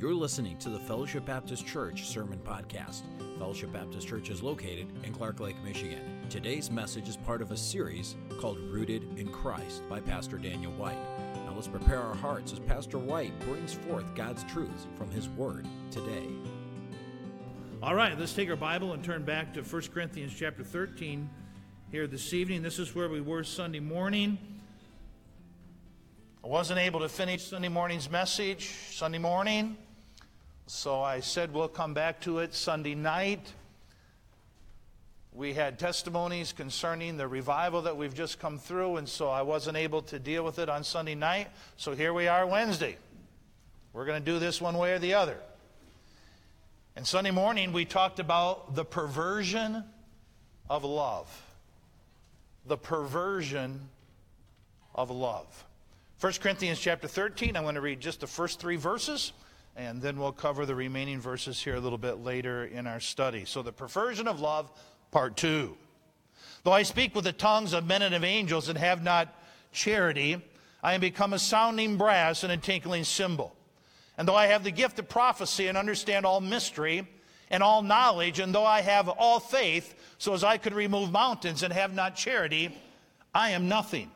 You're listening to the Fellowship Baptist Church Sermon Podcast. Fellowship Baptist Church is located in Clark Lake, Michigan. Today's message is part of a series called Rooted in Christ by Pastor Daniel White. Now let's prepare our hearts as Pastor White brings forth God's truths from his word today. All right, let's take our Bible and turn back to 1 Corinthians chapter 13 here this evening. This is where we were Sunday morning. I wasn't able to finish Sunday morning's message Sunday morning. So I said we'll come back to it Sunday night. We had testimonies concerning the revival that we've just come through, and so I wasn't able to deal with it on Sunday night. So here we are Wednesday. We're going to do this one way or the other. And Sunday morning, we talked about the perversion of love. The perversion of love. 1 Corinthians chapter 13, I'm going to read just the first three verses and then we'll cover the remaining verses here a little bit later in our study. So, the perversion of love, part two. Though I speak with the tongues of men and of angels and have not charity, I am become a sounding brass and a tinkling cymbal. And though I have the gift of prophecy and understand all mystery and all knowledge, and though I have all faith, so as I could remove mountains and have not charity, I am nothing.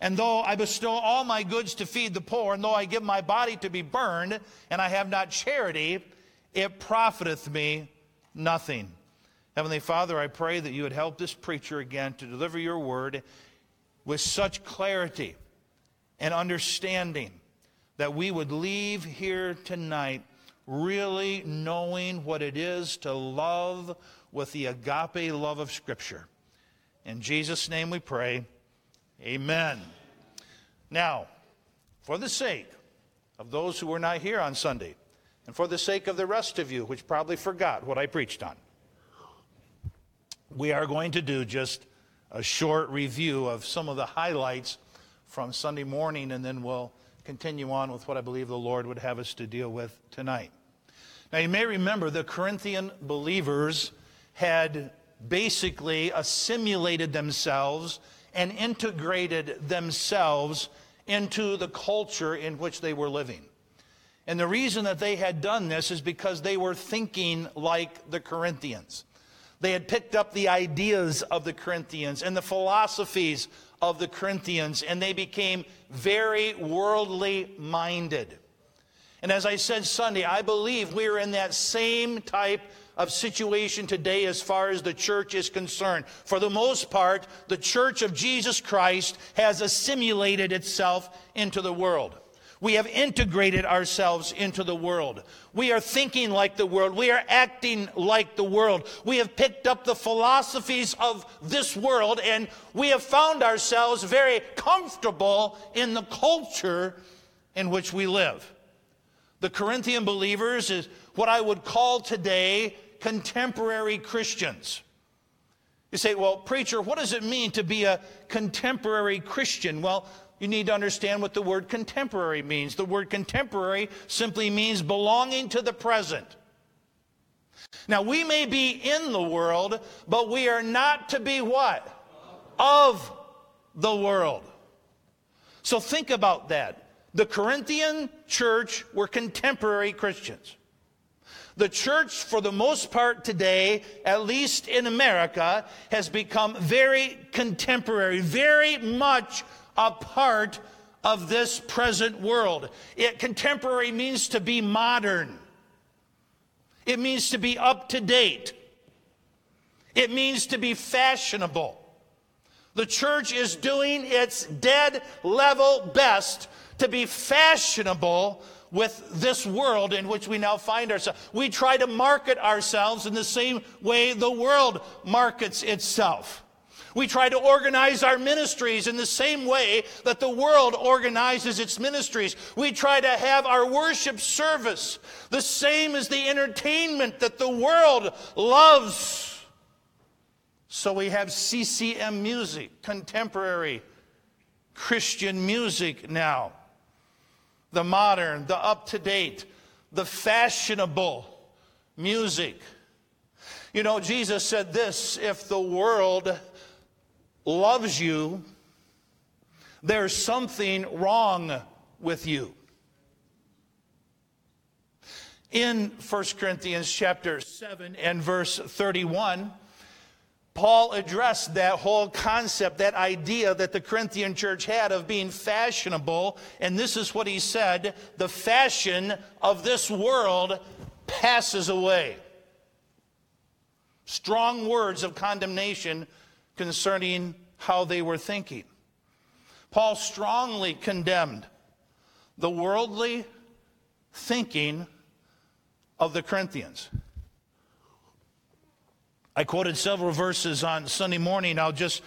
And though I bestow all my goods to feed the poor, and though I give my body to be burned, and I have not charity, it profiteth me nothing. Heavenly Father, I pray that you would help this preacher again to deliver your word with such clarity and understanding that we would leave here tonight really knowing what it is to love with the agape love of Scripture. In Jesus' name we pray. Amen. Now, for the sake of those who were not here on Sunday, and for the sake of the rest of you, which probably forgot what I preached on, we are going to do just a short review of some of the highlights from Sunday morning, and then we'll continue on with what I believe the Lord would have us to deal with tonight. Now, you may remember the Corinthian believers had basically assimilated themselves and integrated themselves into the culture in which they were living. And the reason that they had done this is because they were thinking like the Corinthians. They had picked up the ideas of the Corinthians and the philosophies of the Corinthians, and they became very worldly minded. And as I said Sunday, I believe we're in that same type of situation today as far as the church is concerned. For the most part, the church of Jesus Christ has assimilated itself into the world. We have integrated ourselves into the world. We are thinking like the world. We are acting like the world. We have picked up the philosophies of this world and we have found ourselves very comfortable in the culture in which we live. The Corinthian believers is what I would call today contemporary Christians. You say, well, preacher, what does it mean to be a contemporary Christian? Well, you need to understand what the word contemporary means. The word contemporary simply means belonging to the present. Now, we may be in the world, but we are not to be what? Of the world. So think about that. The Corinthian church were contemporary Christians. The church, for the most part today, at least in America, has become very contemporary, very much a part of this present world. It, contemporary means to be modern. It means to be up to date. It means to be fashionable. The church is doing its dead level best to be fashionable with this world in which we now find ourselves. We try to market ourselves in the same way the world markets itself. We try to organize our ministries in the same way that the world organizes its ministries. We try to have our worship service the same as the entertainment that the world loves. So we have CCM music, contemporary Christian music now the modern, the up to date, the fashionable music. You know, Jesus said this if the world loves you, there's something wrong with you. In 1 Corinthians chapter 7 and verse 31, Paul addressed that whole concept, that idea that the Corinthian church had of being fashionable. And this is what he said the fashion of this world passes away. Strong words of condemnation concerning how they were thinking. Paul strongly condemned the worldly thinking of the Corinthians. I quoted several verses on Sunday morning. I'll just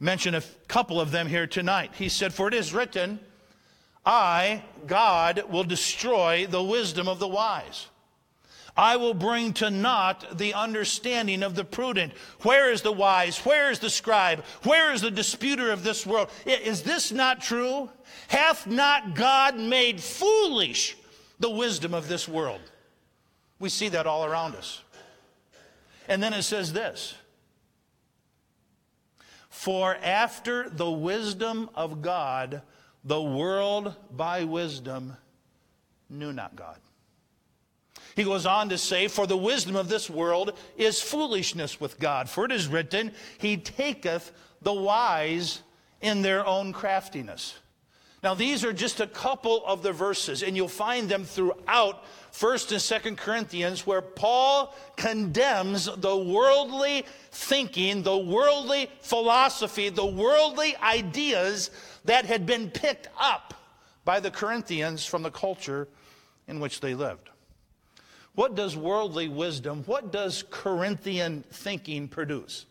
mention a couple of them here tonight. He said, For it is written, I, God, will destroy the wisdom of the wise. I will bring to naught the understanding of the prudent. Where is the wise? Where is the scribe? Where is the disputer of this world? Is this not true? Hath not God made foolish the wisdom of this world? We see that all around us. And then it says this For after the wisdom of God, the world by wisdom knew not God. He goes on to say, For the wisdom of this world is foolishness with God. For it is written, He taketh the wise in their own craftiness. Now, these are just a couple of the verses, and you'll find them throughout 1st and 2nd Corinthians, where Paul condemns the worldly thinking, the worldly philosophy, the worldly ideas that had been picked up by the Corinthians from the culture in which they lived. What does worldly wisdom, what does Corinthian thinking produce?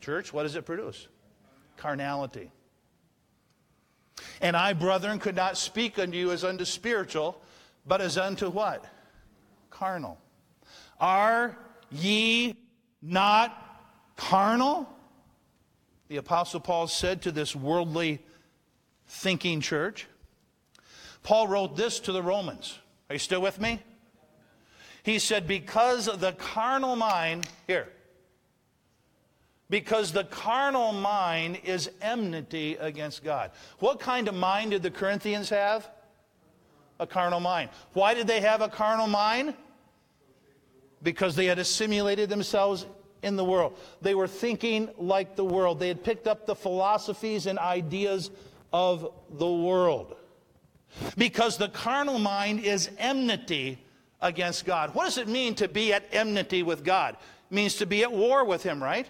Church, what does it produce? Carnality. And I, brethren, could not speak unto you as unto spiritual, but as unto what? Carnal. Are ye not carnal? The Apostle Paul said to this worldly thinking church. Paul wrote this to the Romans. Are you still with me? He said, Because the carnal mind, here, because the carnal mind is enmity against God. What kind of mind did the Corinthians have? A carnal mind. Why did they have a carnal mind? Because they had assimilated themselves in the world. They were thinking like the world. They had picked up the philosophies and ideas of the world because the carnal mind is enmity against God. What does it mean to be at enmity with God? It means to be at war with Him, right?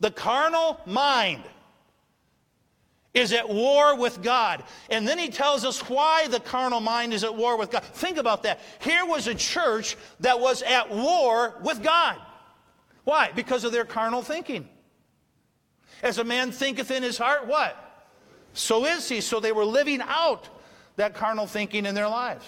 The carnal mind is at war with God. And then he tells us why the carnal mind is at war with God. Think about that. Here was a church that was at war with God. Why? Because of their carnal thinking. As a man thinketh in his heart, what? So is he. So they were living out that carnal thinking in their lives.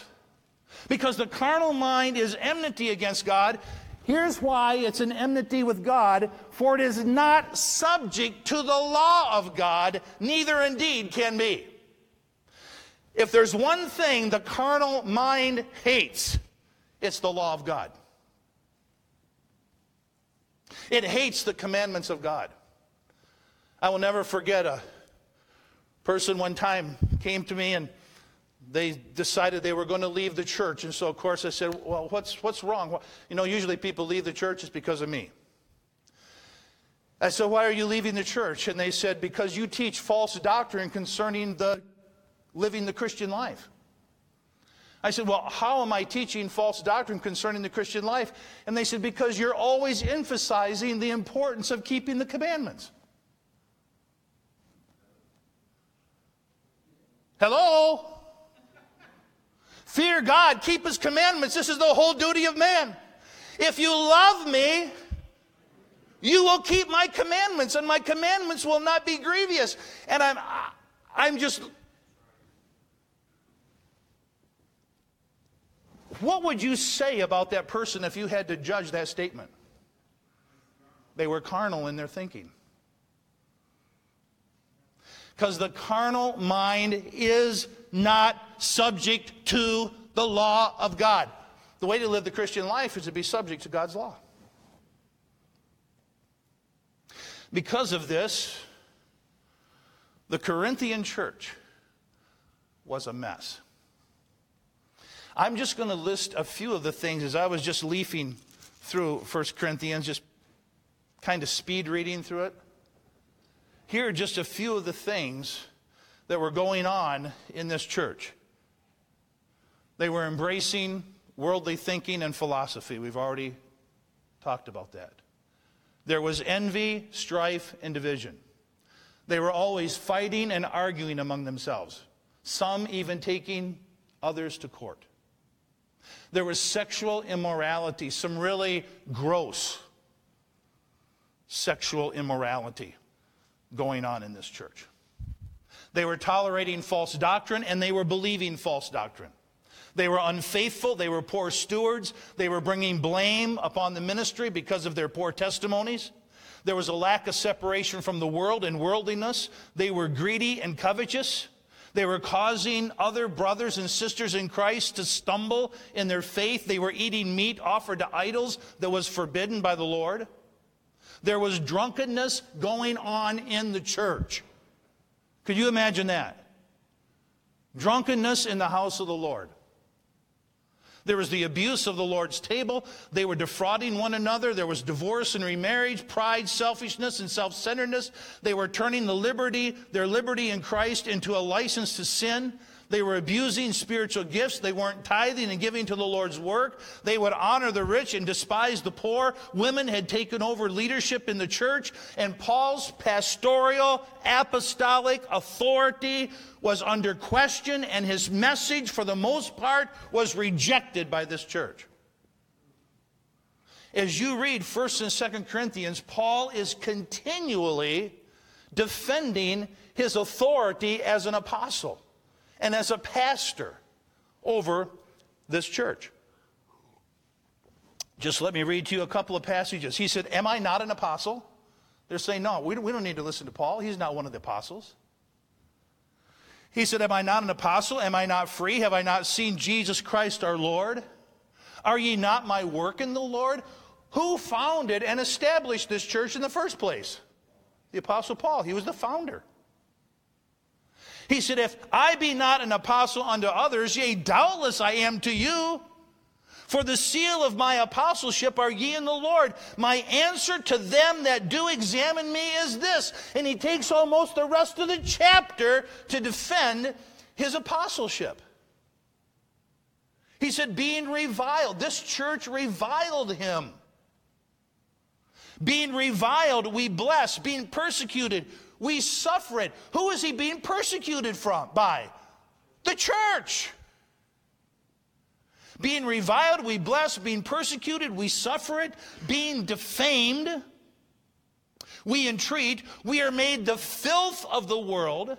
Because the carnal mind is enmity against God. Here's why it's an enmity with God for it is not subject to the law of God, neither indeed can be. If there's one thing the carnal mind hates, it's the law of God. It hates the commandments of God. I will never forget a person one time came to me and they decided they were going to leave the church. And so, of course, I said, Well, what's, what's wrong? You know, usually people leave the church is because of me. I said, Why are you leaving the church? And they said, Because you teach false doctrine concerning the living the Christian life. I said, Well, how am I teaching false doctrine concerning the Christian life? And they said, Because you're always emphasizing the importance of keeping the commandments. Hello? Fear God, keep his commandments. This is the whole duty of man. If you love me, you will keep my commandments, and my commandments will not be grievous. And I'm, I'm just. What would you say about that person if you had to judge that statement? They were carnal in their thinking. Because the carnal mind is not subject to the law of God. The way to live the Christian life is to be subject to God's law. Because of this, the Corinthian church was a mess. I'm just going to list a few of the things as I was just leafing through 1 Corinthians, just kind of speed reading through it. Here are just a few of the things that were going on in this church. They were embracing worldly thinking and philosophy. We've already talked about that. There was envy, strife, and division. They were always fighting and arguing among themselves, some even taking others to court. There was sexual immorality, some really gross sexual immorality going on in this church. They were tolerating false doctrine and they were believing false doctrine. They were unfaithful. They were poor stewards. They were bringing blame upon the ministry because of their poor testimonies. There was a lack of separation from the world and worldliness. They were greedy and covetous. They were causing other brothers and sisters in Christ to stumble in their faith. They were eating meat offered to idols that was forbidden by the Lord. There was drunkenness going on in the church. Could you imagine that? Drunkenness in the house of the Lord. There was the abuse of the Lord's table. They were defrauding one another. There was divorce and remarriage, pride, selfishness, and self centeredness. They were turning the liberty, their liberty in Christ, into a license to sin. They were abusing spiritual gifts. They weren't tithing and giving to the Lord's work. They would honor the rich and despise the poor. Women had taken over leadership in the church, and Paul's pastoral apostolic authority was under question, and his message, for the most part, was rejected by this church. As you read 1st and 2nd Corinthians, Paul is continually defending his authority as an apostle and as a pastor over this church. Just let me read to you a couple of passages. He said, Am I not an apostle? They're saying, No, we don't need to listen to Paul. He's not one of the apostles. He said, Am I not an apostle? Am I not free? Have I not seen Jesus Christ our Lord? Are ye not my work in the Lord? Who founded and established this church in the first place? The Apostle Paul. He was the founder. He said, If I be not an apostle unto others, yea, doubtless I am to you. For the seal of my apostleship are ye in the Lord. My answer to them that do examine me is this. And he takes almost the rest of the chapter to defend his apostleship. He said, being reviled. This church reviled him. Being reviled, we bless. Being persecuted, we suffer it. Who is he being persecuted from? By the church. Being reviled, we bless. Being persecuted, we suffer it. Being defamed, we entreat. We are made the filth of the world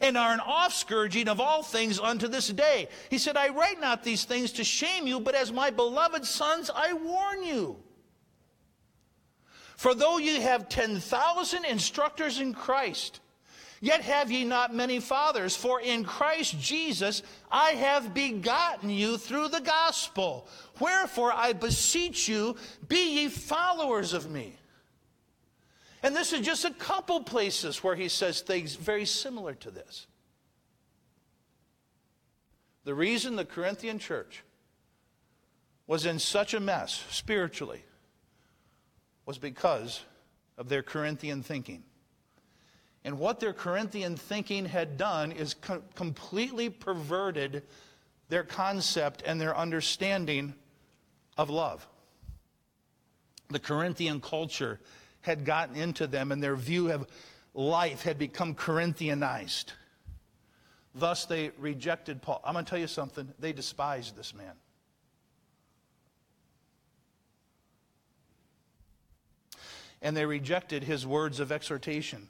and are an offscourging of all things unto this day. He said, I write not these things to shame you, but as my beloved sons, I warn you. For though ye have 10,000 instructors in Christ, yet have ye not many fathers. For in Christ Jesus I have begotten you through the gospel. Wherefore I beseech you, be ye followers of me. And this is just a couple places where he says things very similar to this. The reason the Corinthian church was in such a mess spiritually was because of their Corinthian thinking. And what their Corinthian thinking had done is co- completely perverted their concept and their understanding of love. The Corinthian culture had gotten into them, and their view of life had become Corinthianized. Thus, they rejected Paul. I'm going to tell you something. They despised this man. And they rejected his words of exhortation.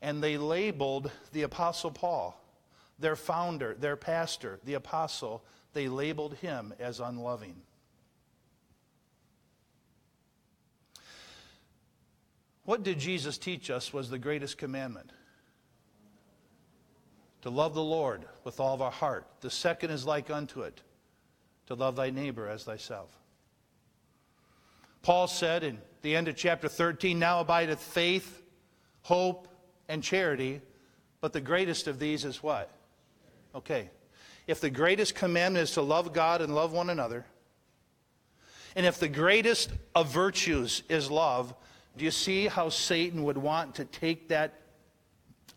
And they labeled the Apostle Paul, their founder, their pastor, the apostle, they labeled him as unloving. What did Jesus teach us was the greatest commandment? To love the Lord with all of our heart. The second is like unto it, to love thy neighbor as thyself. Paul said in the end of chapter 13 now abideth faith, hope, and charity, but the greatest of these is what? Okay. if the greatest commandment is to love God and love one another, and if the greatest of virtues is love, do you see how Satan would want to take that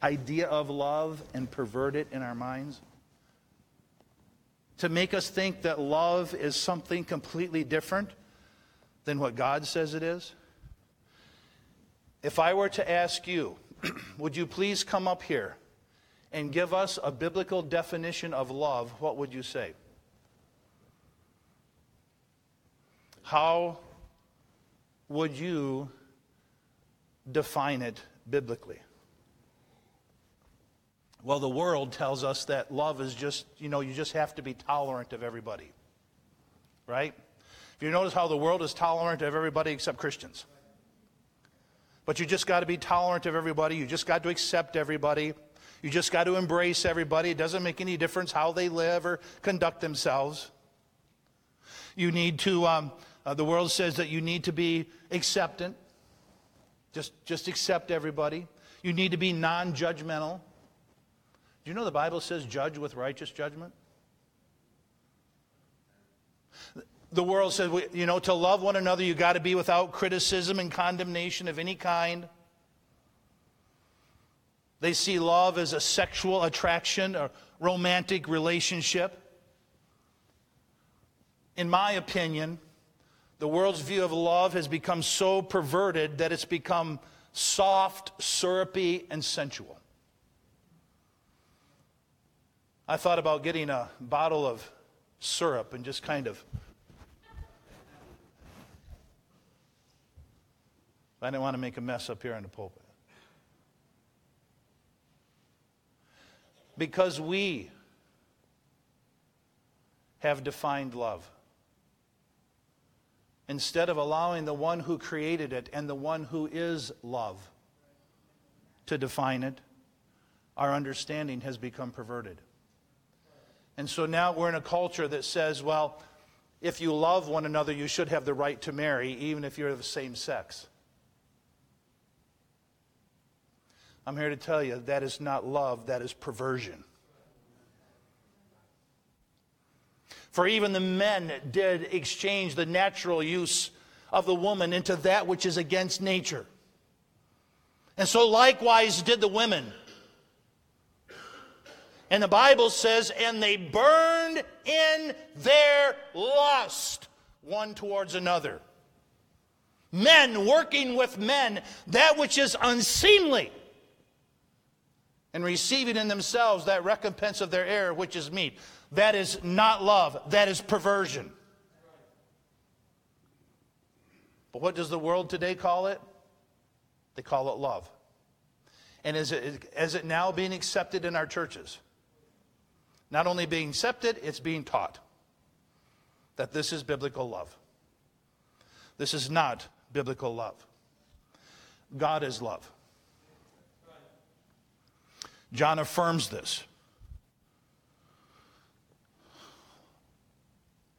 idea of love and pervert it in our minds? To make us think that love is something completely different than what God says it is? If I were to ask you, would you please come up here and give us a biblical definition of love, what would you say? How would you define it biblically? Well, the world tells us that love is just, you know, you just have to be tolerant of everybody. Right? If you notice how the world is tolerant of everybody except Christians. But you just got to be tolerant of everybody. You just got to accept everybody. You just got to embrace everybody. It doesn't make any difference how they live or conduct themselves. You need to, um, uh, the world says that you need to be acceptant. Just, just accept everybody. You need to be non judgmental. Do you know the Bible says judge with righteous judgment? The world says, you know, to love one another, you got to be without criticism and condemnation of any kind. They see love as a sexual attraction, a romantic relationship. In my opinion, the world's view of love has become so perverted that it's become soft, syrupy, and sensual. I thought about getting a bottle of syrup and just kind of. I didn't want to make a mess up here in the pulpit. Because we have defined love. Instead of allowing the one who created it and the one who is love to define it, our understanding has become perverted. And so now we're in a culture that says, well, if you love one another, you should have the right to marry, even if you're of the same sex. I'm here to tell you that is not love, that is perversion. For even the men did exchange the natural use of the woman into that which is against nature. And so likewise did the women. And the Bible says, and they burned in their lust one towards another. Men working with men, that which is unseemly, and receiving in themselves that recompense of their error, which is meet. That is not love, that is perversion. But what does the world today call it? They call it love. And is it, is it now being accepted in our churches? not only being accepted, it's being taught that this is biblical love. This is not biblical love. God is love. John affirms this.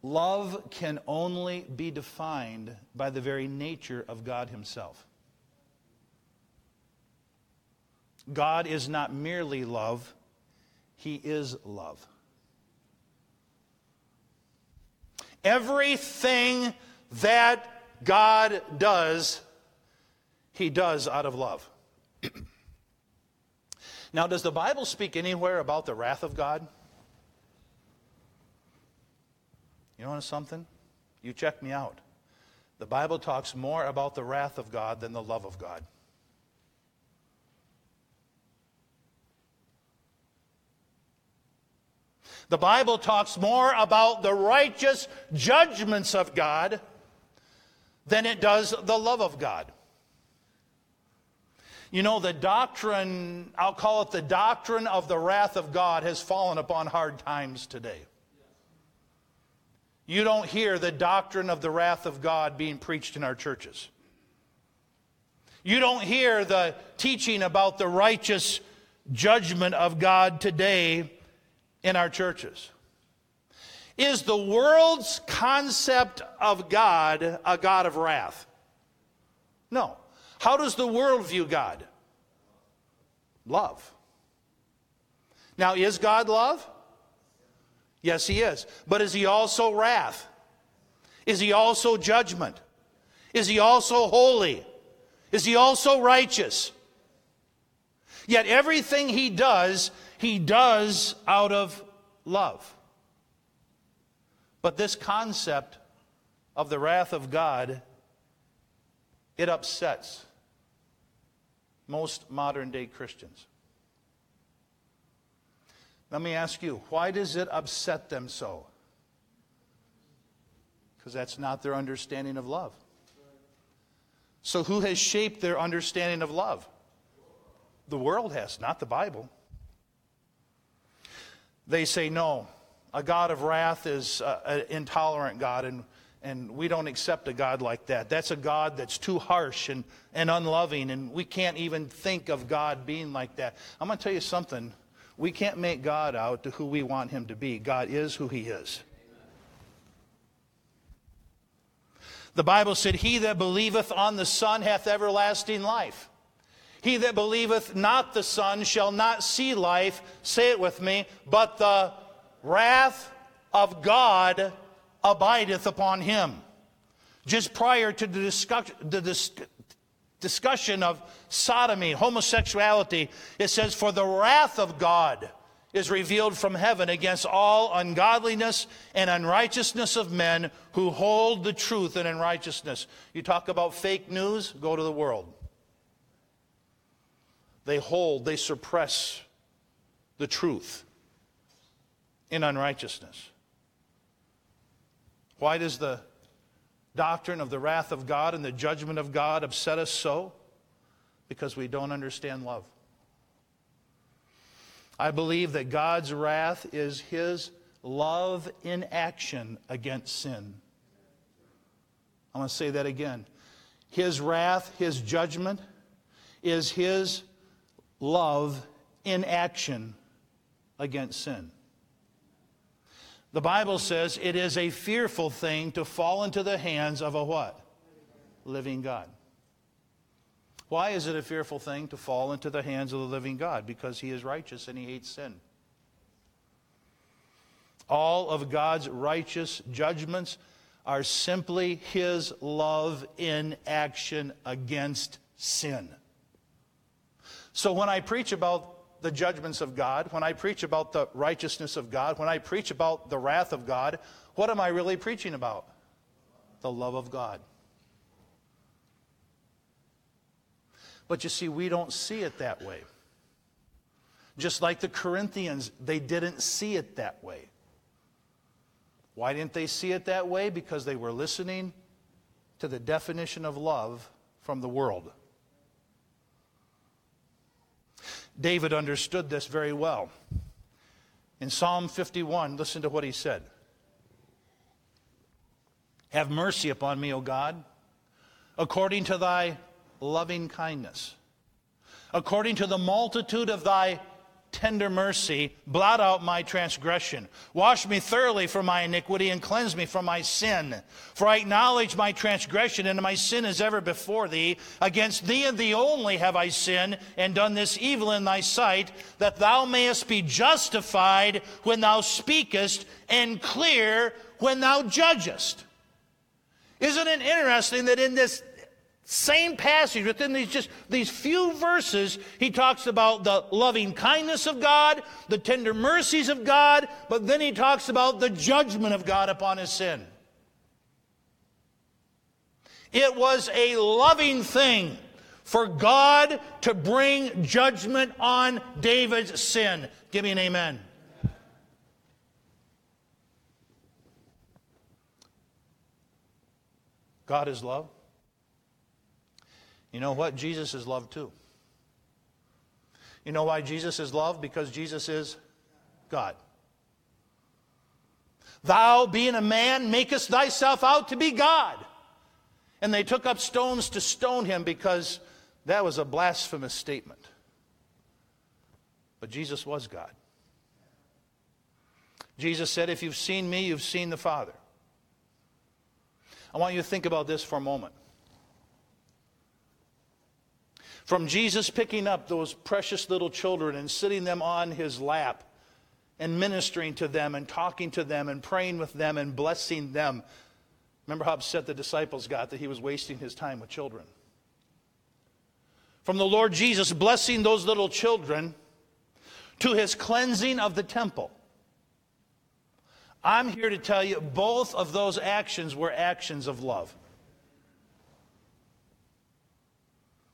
Love can only be defined by the very nature of God Himself. God is not merely love, he is love. Everything that God does, He does out of love. now, does the Bible speak anywhere about the wrath of God? You know something? You check me out. The Bible talks more about the wrath of God than the love of God. The Bible talks more about the righteous judgments of God than it does the love of God. You know, the doctrine, I'll call it the doctrine of the wrath of God, has fallen upon hard times today. You don't hear the doctrine of the wrath of God being preached in our churches. You don't hear the teaching about the righteous judgment of God today in our churches. Is the world's concept of God a God of wrath? No. How does the world view God? Love. Now, is God love? Yes, he is. But is he also wrath? Is he also judgment? Is he also holy? Is he also righteous? Yet everything he does, he does out of love. But this concept of the wrath of God, it upsets most modern day Christians. Let me ask you, why does it upset them so? Because that's not their understanding of love. So, who has shaped their understanding of love? The world has, not the Bible. They say, no, a God of wrath is uh, an intolerant God, and, and we don't accept a God like that. That's a God that's too harsh and, and unloving, and we can't even think of God being like that. I'm going to tell you something. We can't make God out to who we want him to be. God is who he is. The Bible said, He that believeth on the Son hath everlasting life. He that believeth not the Son shall not see life, say it with me, but the wrath of God abideth upon him. Just prior to the, discuss- the dis- discussion of sodomy, homosexuality, it says, For the wrath of God is revealed from heaven against all ungodliness and unrighteousness of men who hold the truth in unrighteousness. You talk about fake news, go to the world. They hold, they suppress the truth in unrighteousness. Why does the doctrine of the wrath of God and the judgment of God upset us so? Because we don't understand love. I believe that God's wrath is his love in action against sin. I want to say that again. His wrath, his judgment, is his love in action against sin. The Bible says it is a fearful thing to fall into the hands of a what? Living God. Why is it a fearful thing to fall into the hands of the living God? Because he is righteous and he hates sin. All of God's righteous judgments are simply his love in action against sin. So when I preach about the judgments of God, when I preach about the righteousness of God, when I preach about the wrath of God, what am I really preaching about? The love of God. But you see, we don't see it that way. Just like the Corinthians, they didn't see it that way. Why didn't they see it that way? Because they were listening to the definition of love from the world. David understood this very well. In Psalm 51, listen to what he said Have mercy upon me, O God, according to thy loving kindness. According to the multitude of thy tender mercy, blot out my transgression. Wash me thoroughly from my iniquity and cleanse me from my sin. For I acknowledge my transgression, and my sin is ever before thee. Against thee and thee only have I sinned and done this evil in thy sight, that thou mayest be justified when thou speakest and clear when thou judgest. Isn't it interesting that in this same passage, within these just these few verses, he talks about the loving kindness of God, the tender mercies of God, but then he talks about the judgment of God upon his sin. It was a loving thing for God to bring judgment on David's sin. Give me an amen. God is love. You know what? Jesus is love too. You know why Jesus is love? Because Jesus is God. Thou, being a man, makest thyself out to be God. And they took up stones to stone him because that was a blasphemous statement. But Jesus was God. Jesus said, If you've seen me, you've seen the Father. I want you to think about this for a moment. From Jesus picking up those precious little children and sitting them on his lap and ministering to them and talking to them and praying with them and blessing them. Remember how upset the disciples got that he was wasting his time with children. From the Lord Jesus blessing those little children to his cleansing of the temple. I'm here to tell you both of those actions were actions of love.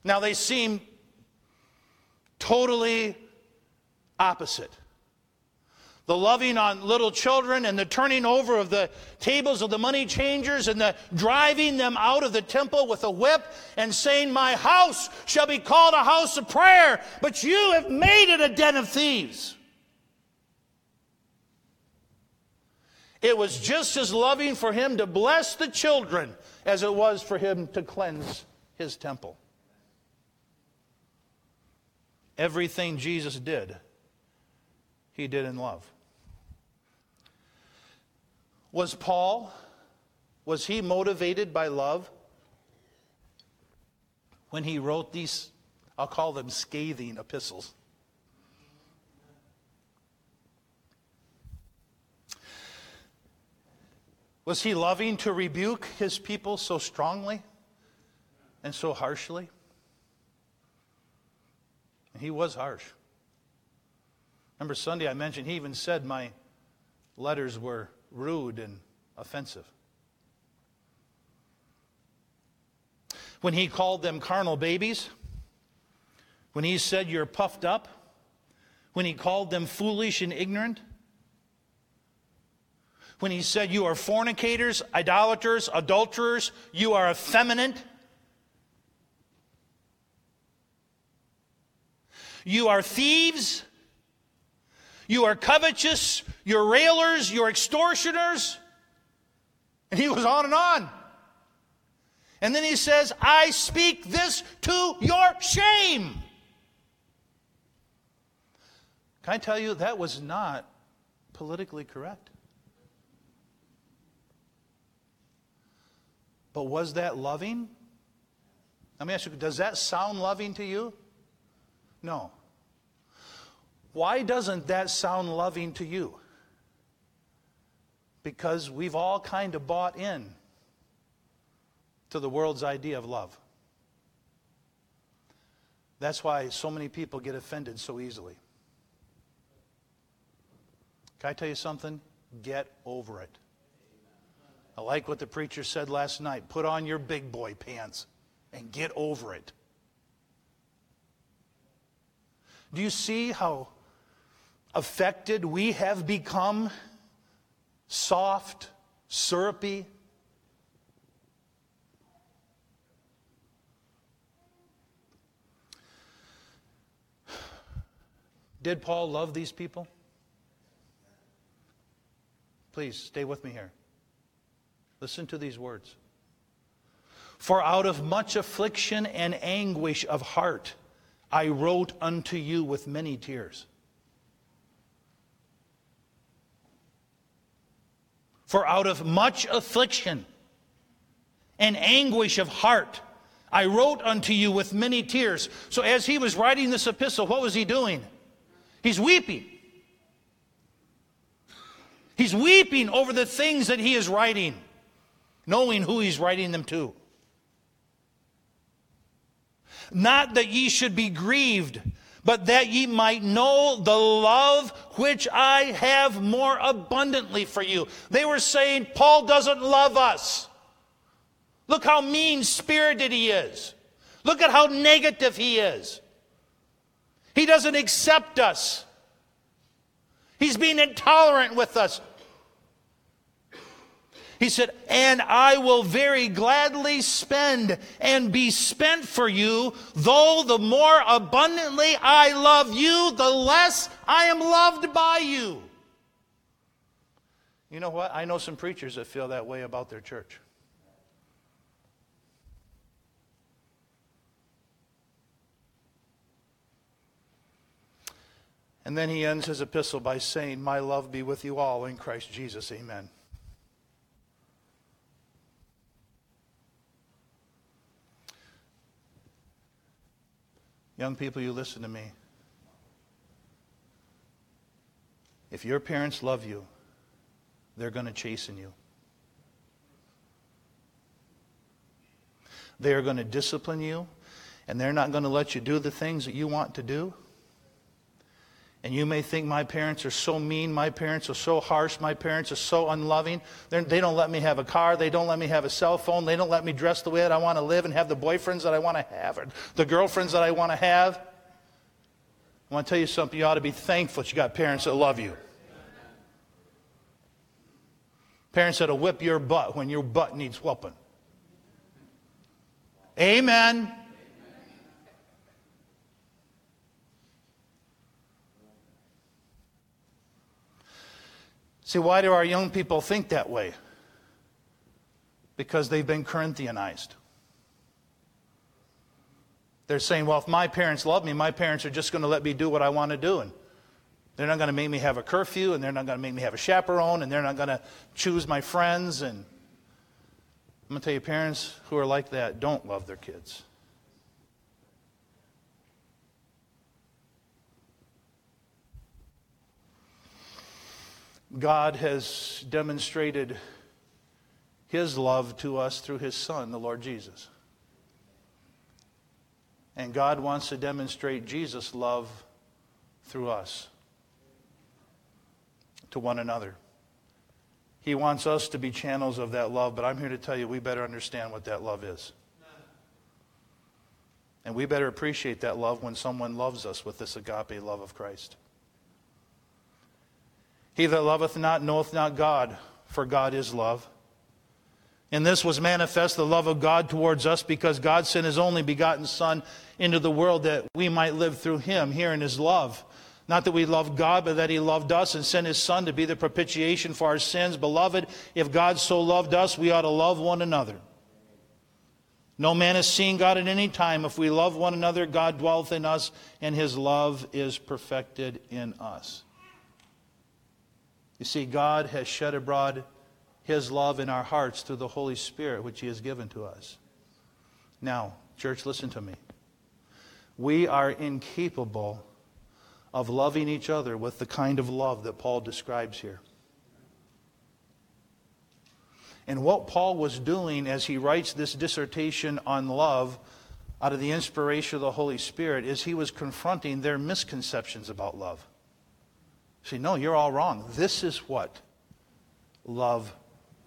Now, they seem totally opposite. The loving on little children and the turning over of the tables of the money changers and the driving them out of the temple with a whip and saying, My house shall be called a house of prayer, but you have made it a den of thieves. It was just as loving for him to bless the children as it was for him to cleanse his temple. Everything Jesus did, he did in love. Was Paul, was he motivated by love when he wrote these, I'll call them scathing epistles? Was he loving to rebuke his people so strongly and so harshly? He was harsh. Remember Sunday I mentioned he even said my letters were rude and offensive. When he called them carnal babies, when he said you're puffed up, when he called them foolish and ignorant, when he said you are fornicators, idolaters, adulterers, you are effeminate, You are thieves. You are covetous. You're railers. You're extortioners. And he goes on and on. And then he says, I speak this to your shame. Can I tell you, that was not politically correct. But was that loving? Let me ask you, does that sound loving to you? No. Why doesn't that sound loving to you? Because we've all kind of bought in to the world's idea of love. That's why so many people get offended so easily. Can I tell you something? Get over it. I like what the preacher said last night. Put on your big boy pants and get over it. Do you see how affected we have become? Soft, syrupy. Did Paul love these people? Please stay with me here. Listen to these words. For out of much affliction and anguish of heart, I wrote unto you with many tears. For out of much affliction and anguish of heart, I wrote unto you with many tears. So, as he was writing this epistle, what was he doing? He's weeping. He's weeping over the things that he is writing, knowing who he's writing them to. Not that ye should be grieved, but that ye might know the love which I have more abundantly for you. They were saying, Paul doesn't love us. Look how mean spirited he is. Look at how negative he is. He doesn't accept us. He's being intolerant with us. He said, And I will very gladly spend and be spent for you, though the more abundantly I love you, the less I am loved by you. You know what? I know some preachers that feel that way about their church. And then he ends his epistle by saying, My love be with you all in Christ Jesus. Amen. Young people, you listen to me. If your parents love you, they're going to chasten you. They are going to discipline you, and they're not going to let you do the things that you want to do. And you may think my parents are so mean, my parents are so harsh, my parents are so unloving. They're, they do not let me have a car, they don't let me have a cell phone, they don't let me dress the way that I want to live and have the boyfriends that I want to have or the girlfriends that I want to have. I want to tell you something, you ought to be thankful that you got parents that love you. Parents that'll whip your butt when your butt needs whooping. Amen. See, why do our young people think that way? Because they've been Corinthianized. They're saying, well, if my parents love me, my parents are just going to let me do what I want to do. And they're not going to make me have a curfew, and they're not going to make me have a chaperone, and they're not going to choose my friends. And I'm going to tell you, parents who are like that don't love their kids. God has demonstrated his love to us through his Son, the Lord Jesus. And God wants to demonstrate Jesus' love through us to one another. He wants us to be channels of that love, but I'm here to tell you we better understand what that love is. And we better appreciate that love when someone loves us with this agape love of Christ. He that loveth not knoweth not God, for God is love. In this was manifest the love of God towards us because God sent his only begotten Son into the world that we might live through him here in his love. Not that we loved God, but that he loved us and sent his Son to be the propitiation for our sins. Beloved, if God so loved us, we ought to love one another. No man has seen God at any time. If we love one another, God dwelleth in us, and his love is perfected in us. You see, God has shed abroad His love in our hearts through the Holy Spirit, which He has given to us. Now, church, listen to me. We are incapable of loving each other with the kind of love that Paul describes here. And what Paul was doing as he writes this dissertation on love out of the inspiration of the Holy Spirit is he was confronting their misconceptions about love. See, no, you're all wrong. This is what love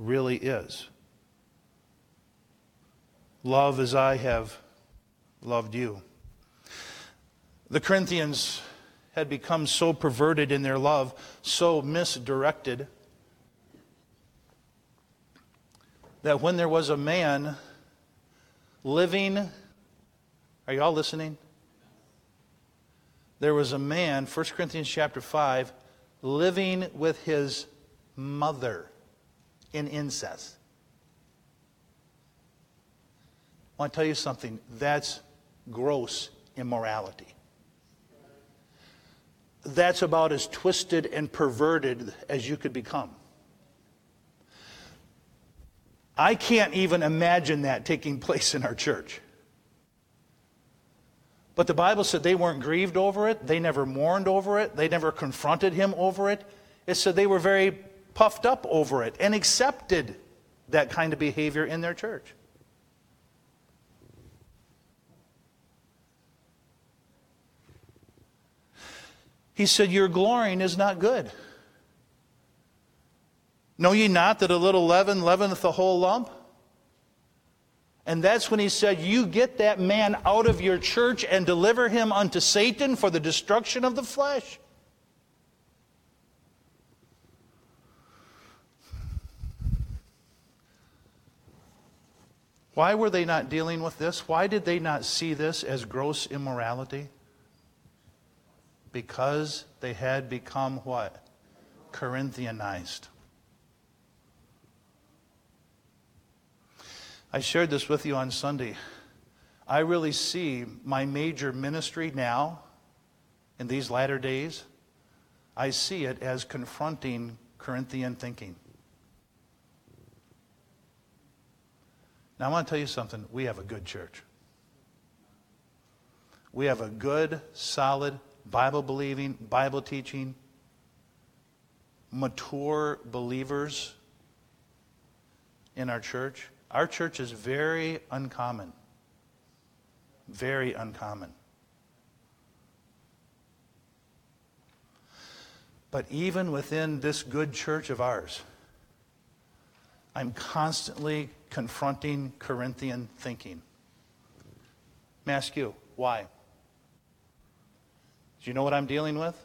really is. Love as I have loved you. The Corinthians had become so perverted in their love, so misdirected, that when there was a man living, are you all listening? There was a man, 1 Corinthians chapter 5, living with his mother in incest. I want to tell you something. That's gross immorality. That's about as twisted and perverted as you could become. I can't even imagine that taking place in our church. But the Bible said they weren't grieved over it. They never mourned over it. They never confronted him over it. It said they were very puffed up over it and accepted that kind of behavior in their church. He said, Your glorying is not good. Know ye not that a little leaven leaveneth the whole lump? And that's when he said, You get that man out of your church and deliver him unto Satan for the destruction of the flesh. Why were they not dealing with this? Why did they not see this as gross immorality? Because they had become what? Corinthianized. I shared this with you on Sunday. I really see my major ministry now, in these latter days, I see it as confronting Corinthian thinking. Now, I want to tell you something. We have a good church. We have a good, solid, Bible believing, Bible teaching, mature believers in our church, our church is very uncommon. Very uncommon. But even within this good church of ours, I'm constantly confronting Corinthian thinking. I ask you, why? Do you know what I'm dealing with?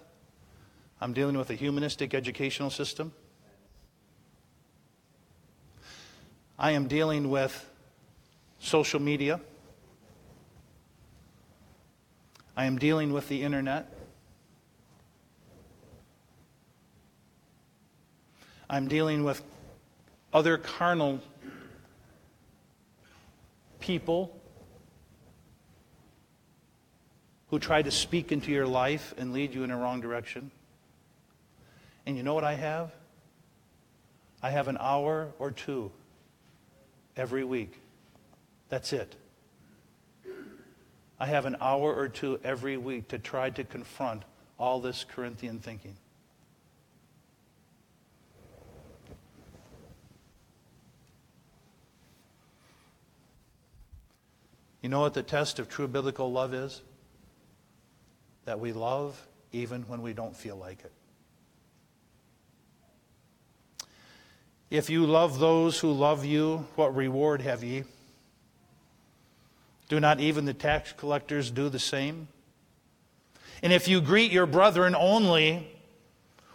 I'm dealing with a humanistic educational system. I am dealing with social media. I am dealing with the internet. I'm dealing with other carnal people who try to speak into your life and lead you in a wrong direction. And you know what I have? I have an hour or two every week. That's it. I have an hour or two every week to try to confront all this Corinthian thinking. You know what the test of true biblical love is? That we love even when we don't feel like it. If you love those who love you, what reward have ye? Do not even the tax collectors do the same? And if you greet your brethren only,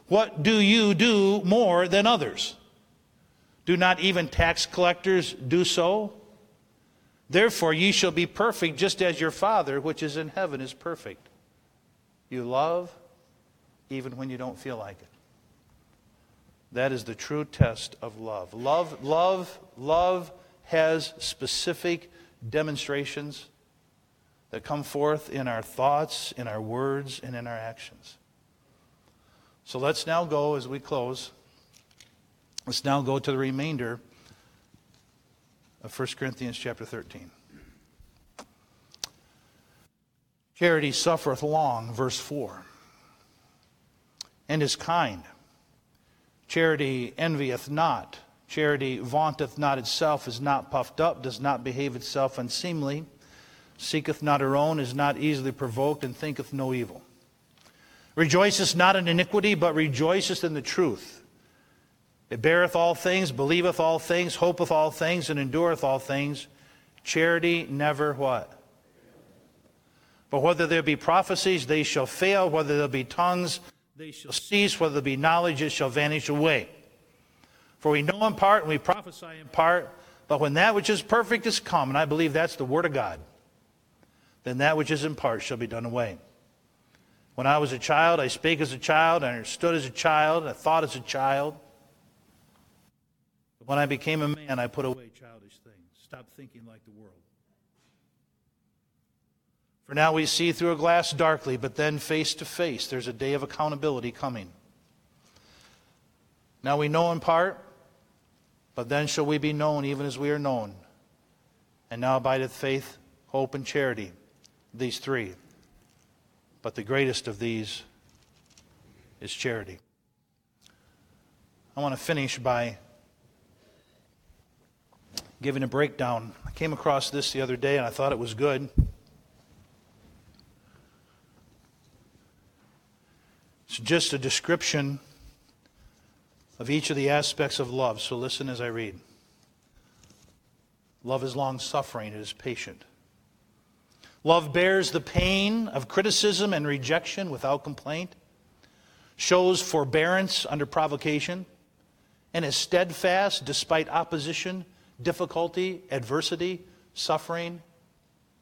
what do you do more than others? Do not even tax collectors do so? Therefore, ye shall be perfect, just as your Father which is in heaven is perfect. You love even when you don't feel like it. That is the true test of love. Love, love, love has specific demonstrations that come forth in our thoughts, in our words, and in our actions. So let's now go as we close. Let's now go to the remainder of 1 Corinthians chapter 13. Charity suffereth long, verse 4, and is kind. Charity envieth not. Charity vaunteth not itself, is not puffed up, does not behave itself unseemly, seeketh not her own, is not easily provoked, and thinketh no evil. Rejoiceth not in iniquity, but rejoiceth in the truth. It beareth all things, believeth all things, hopeth all things, and endureth all things. Charity never what? But whether there be prophecies, they shall fail. Whether there be tongues, they shall cease. Whether there be knowledge, it shall vanish away. For we know in part and we prophesy in part, but when that which is perfect is come, and I believe that's the Word of God, then that which is in part shall be done away. When I was a child, I spake as a child, I understood as a child, I thought as a child. But when I became a man, I put away childish things. Stop thinking like the world. For now we see through a glass darkly, but then face to face. There's a day of accountability coming. Now we know in part, but then shall we be known even as we are known. And now abideth faith, hope, and charity, these three. But the greatest of these is charity. I want to finish by giving a breakdown. I came across this the other day and I thought it was good. It's just a description of each of the aspects of love. So listen as I read. Love is long suffering, it is patient. Love bears the pain of criticism and rejection without complaint, shows forbearance under provocation, and is steadfast despite opposition difficulty, adversity, suffering,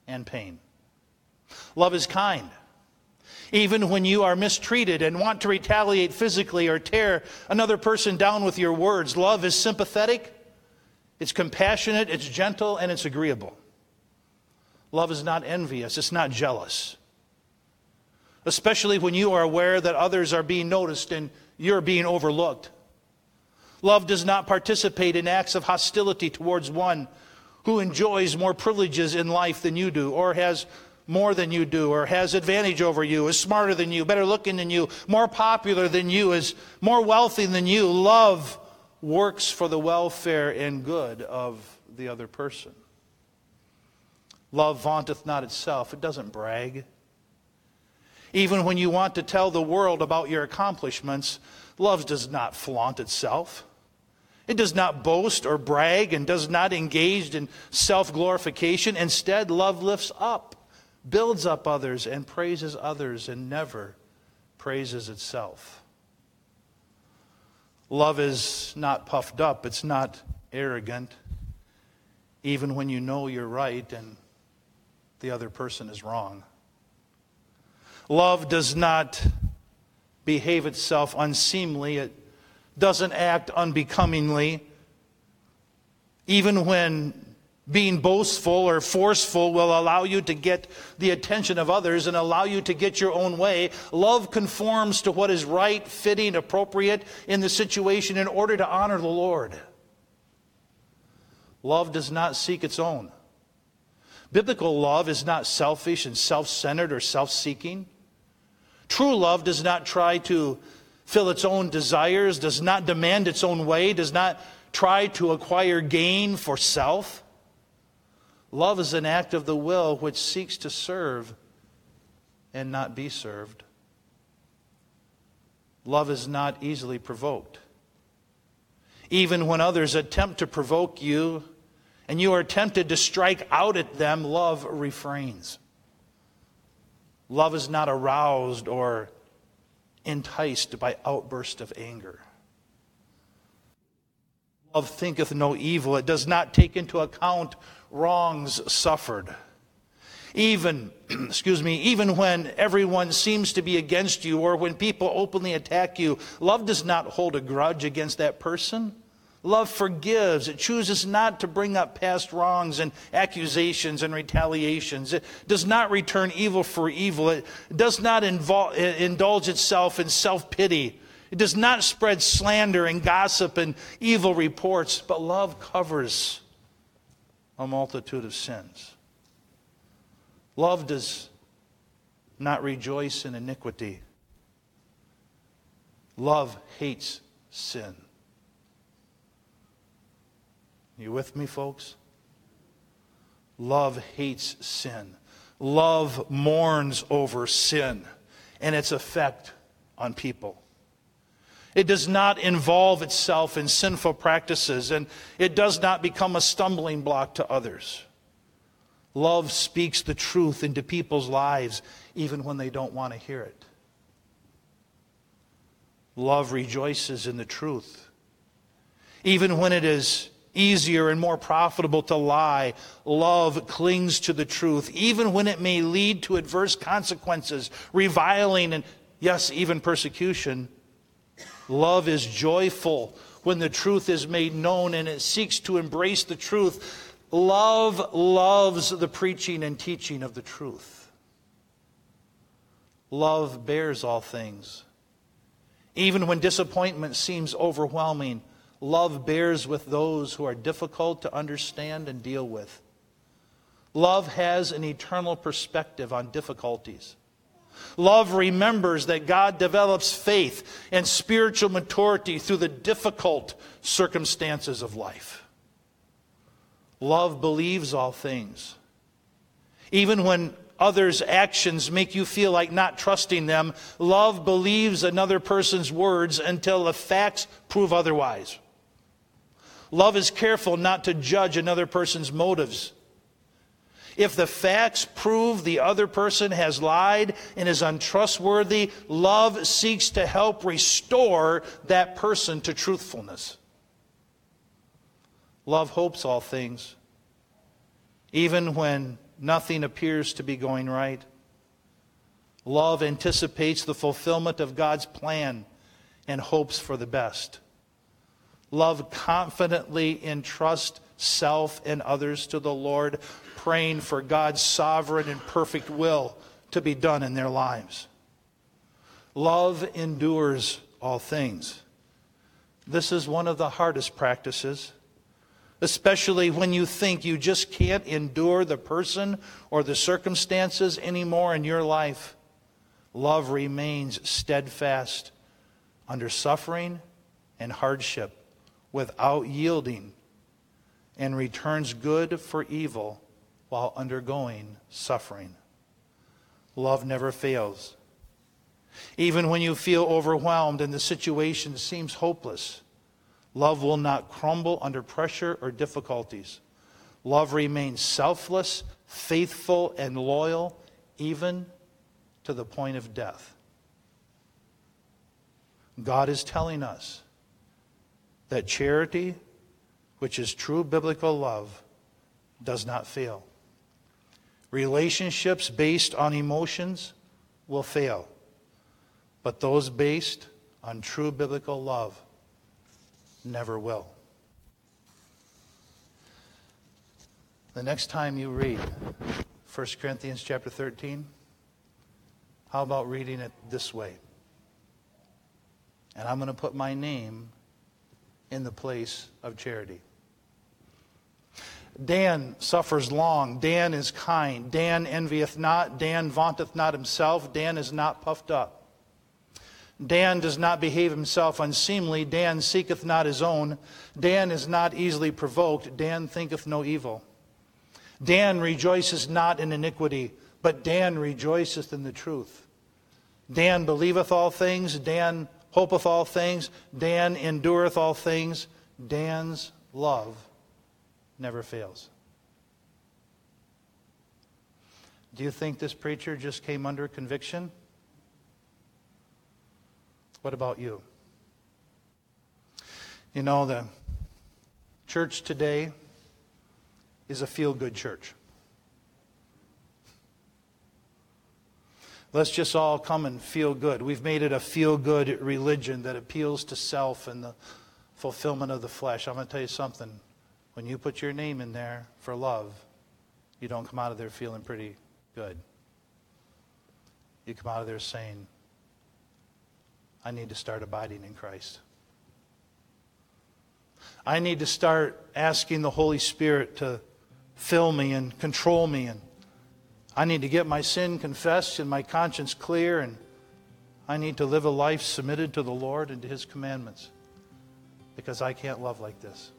and pain. Love is kind. Even when you are mistreated and want to retaliate physically or tear another person down with your words, love is sympathetic, it's compassionate, it's gentle, and it's agreeable. Love is not envious, it's not jealous. Especially when you are aware that others are being noticed and you're being overlooked. Love does not participate in acts of hostility towards one who enjoys more privileges in life than you do or has more than you do, or has advantage over you, is smarter than you, better looking than you, more popular than you, is more wealthy than you. Love works for the welfare and good of the other person. Love vaunteth not itself, it doesn't brag. Even when you want to tell the world about your accomplishments, love does not flaunt itself. It does not boast or brag and does not engage in self glorification. Instead, love lifts up, builds up others, and praises others, and never praises itself. Love is not puffed up, it's not arrogant, even when you know you're right and the other person is wrong. Love does not behave itself unseemly, it doesn't act unbecomingly. Even when being boastful or forceful will allow you to get the attention of others and allow you to get your own way. Love conforms to what is right, fitting, appropriate in the situation in order to honor the Lord. Love does not seek its own. Biblical love is not selfish and self centered or self seeking. True love does not try to fill its own desires, does not demand its own way, does not try to acquire gain for self. Love is an act of the will which seeks to serve and not be served. Love is not easily provoked. Even when others attempt to provoke you and you are tempted to strike out at them, love refrains. Love is not aroused or enticed by outbursts of anger. Love thinketh no evil. It does not take into account wrongs suffered. Even, excuse me, even when everyone seems to be against you or when people openly attack you, love does not hold a grudge against that person. Love forgives. It chooses not to bring up past wrongs and accusations and retaliations. It does not return evil for evil. It does not indulge itself in self pity. It does not spread slander and gossip and evil reports, but love covers a multitude of sins. Love does not rejoice in iniquity. Love hates sin. You with me, folks? Love hates sin. Love mourns over sin and its effect on people. It does not involve itself in sinful practices, and it does not become a stumbling block to others. Love speaks the truth into people's lives, even when they don't want to hear it. Love rejoices in the truth, even when it is easier and more profitable to lie, love clings to the truth, even when it may lead to adverse consequences, reviling, and yes, even persecution. Love is joyful when the truth is made known and it seeks to embrace the truth. Love loves the preaching and teaching of the truth. Love bears all things. Even when disappointment seems overwhelming, Love bears with those who are difficult to understand and deal with. Love has an eternal perspective on difficulties. Love remembers that God develops faith and spiritual maturity through the difficult circumstances of life. Love believes all things. Even when others' actions make you feel like not trusting them, love believes another person's words until the facts prove otherwise. Love is careful not to judge another person's motives. If the facts prove the other person has lied and is untrustworthy, love seeks to help restore that person to truthfulness. Love hopes all things, even when nothing appears to be going right. Love anticipates the fulfillment of God's plan and hopes for the best. Love confidently entrusts self and others to the Lord, praying for God's sovereign and perfect will to be done in their lives. Love endures all things. This is one of the hardest practices. especially when you think you just can't endure the person or the circumstances anymore in your life. Love remains steadfast under suffering and hardship without yielding and returns good for evil while undergoing suffering. Love never fails. Even when you feel overwhelmed and the situation seems hopeless, love will not crumble under pressure or difficulties. Love remains selfless, faithful, and loyal, even to the point of death. God is telling us that charity, which is true biblical love, does not fail. Relationships based on emotions will fail, but those based on true biblical love never will. The next time you read 1 Corinthians chapter 13, how about reading it this way? And I'm going to put my name in the place of charity. Dan suffers long. Dan is kind. Dan envieth not. Dan vaunteth not himself. Dan is not puffed up. Dan does not behave himself unseemly. Dan seeketh not his own. Dan is not easily provoked. Dan thinketh no evil. Dan rejoices not in iniquity, but Dan rejoiceth in the truth. Dan believeth all things. Dan hopeth all things. Dan endureth all things. Dan's love never fails. Do you think this preacher just came under conviction? What about you? You know, the church today is a feel good church. Let's just all come and feel good. We've made it a feel good religion that appeals to self and the fulfillment of the flesh. I'm going to tell you something. When you put your name in there for love, you don't come out of there feeling pretty good. You come out of there saying, I need to start abiding in Christ. I need to start asking the Holy Spirit to fill me and control me and I need to get my sin confessed and my conscience clear, and I need to live a life submitted to the Lord and to His commandments because I can't love like this.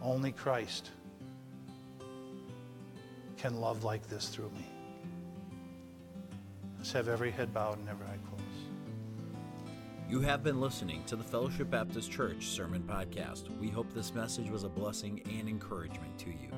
Only Christ can love like this through me. Let's have every head bowed and every eye closed. You have been listening to the Fellowship Baptist Church Sermon Podcast. We hope this message was a blessing and encouragement to you.